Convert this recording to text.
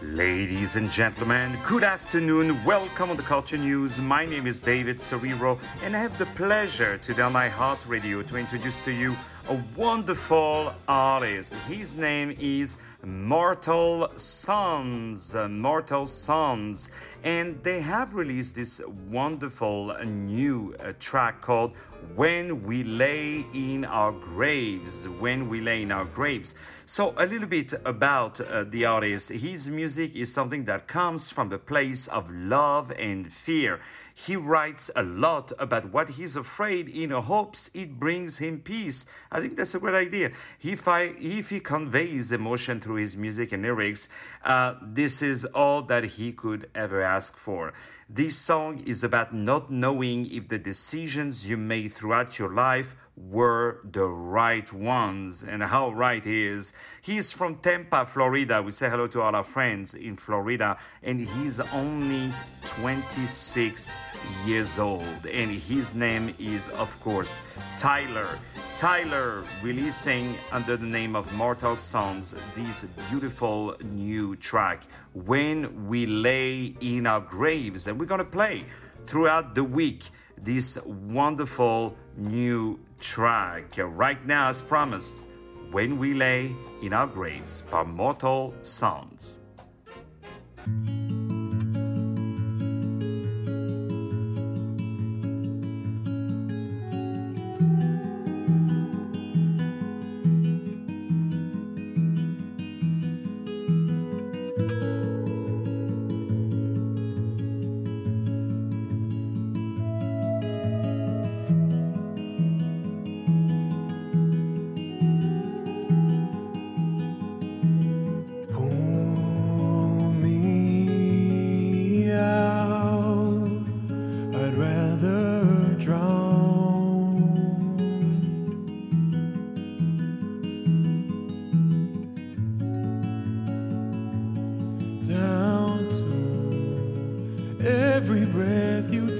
Ladies and gentlemen, good afternoon. Welcome on the Culture News. My name is David Serero, and I have the pleasure today on iHeartRadio to introduce to you a wonderful artist. His name is Mortal Sons. Mortal Sons. And they have released this wonderful new uh, track called When We Lay in Our Graves. When We Lay in Our Graves. So, a little bit about uh, the artist. His music is something that comes from a place of love and fear. He writes a lot about what he's afraid in hopes it brings him peace. I think that's a great idea. If, I, if he conveys emotion through his music and lyrics, uh, this is all that he could ever ask for. This song is about not knowing if the decisions you made throughout your life were the right ones and how right he is. He's from Tampa, Florida. We say hello to all our friends in Florida, and he's only 26 years old. And his name is, of course, Tyler. Tyler releasing under the name of Mortal Sons this beautiful new track, When We Lay in Our Graves. And we're gonna play throughout the week this wonderful new track. Right now, as promised, When We Lay in Our Graves by Mortal Sons. Every breath you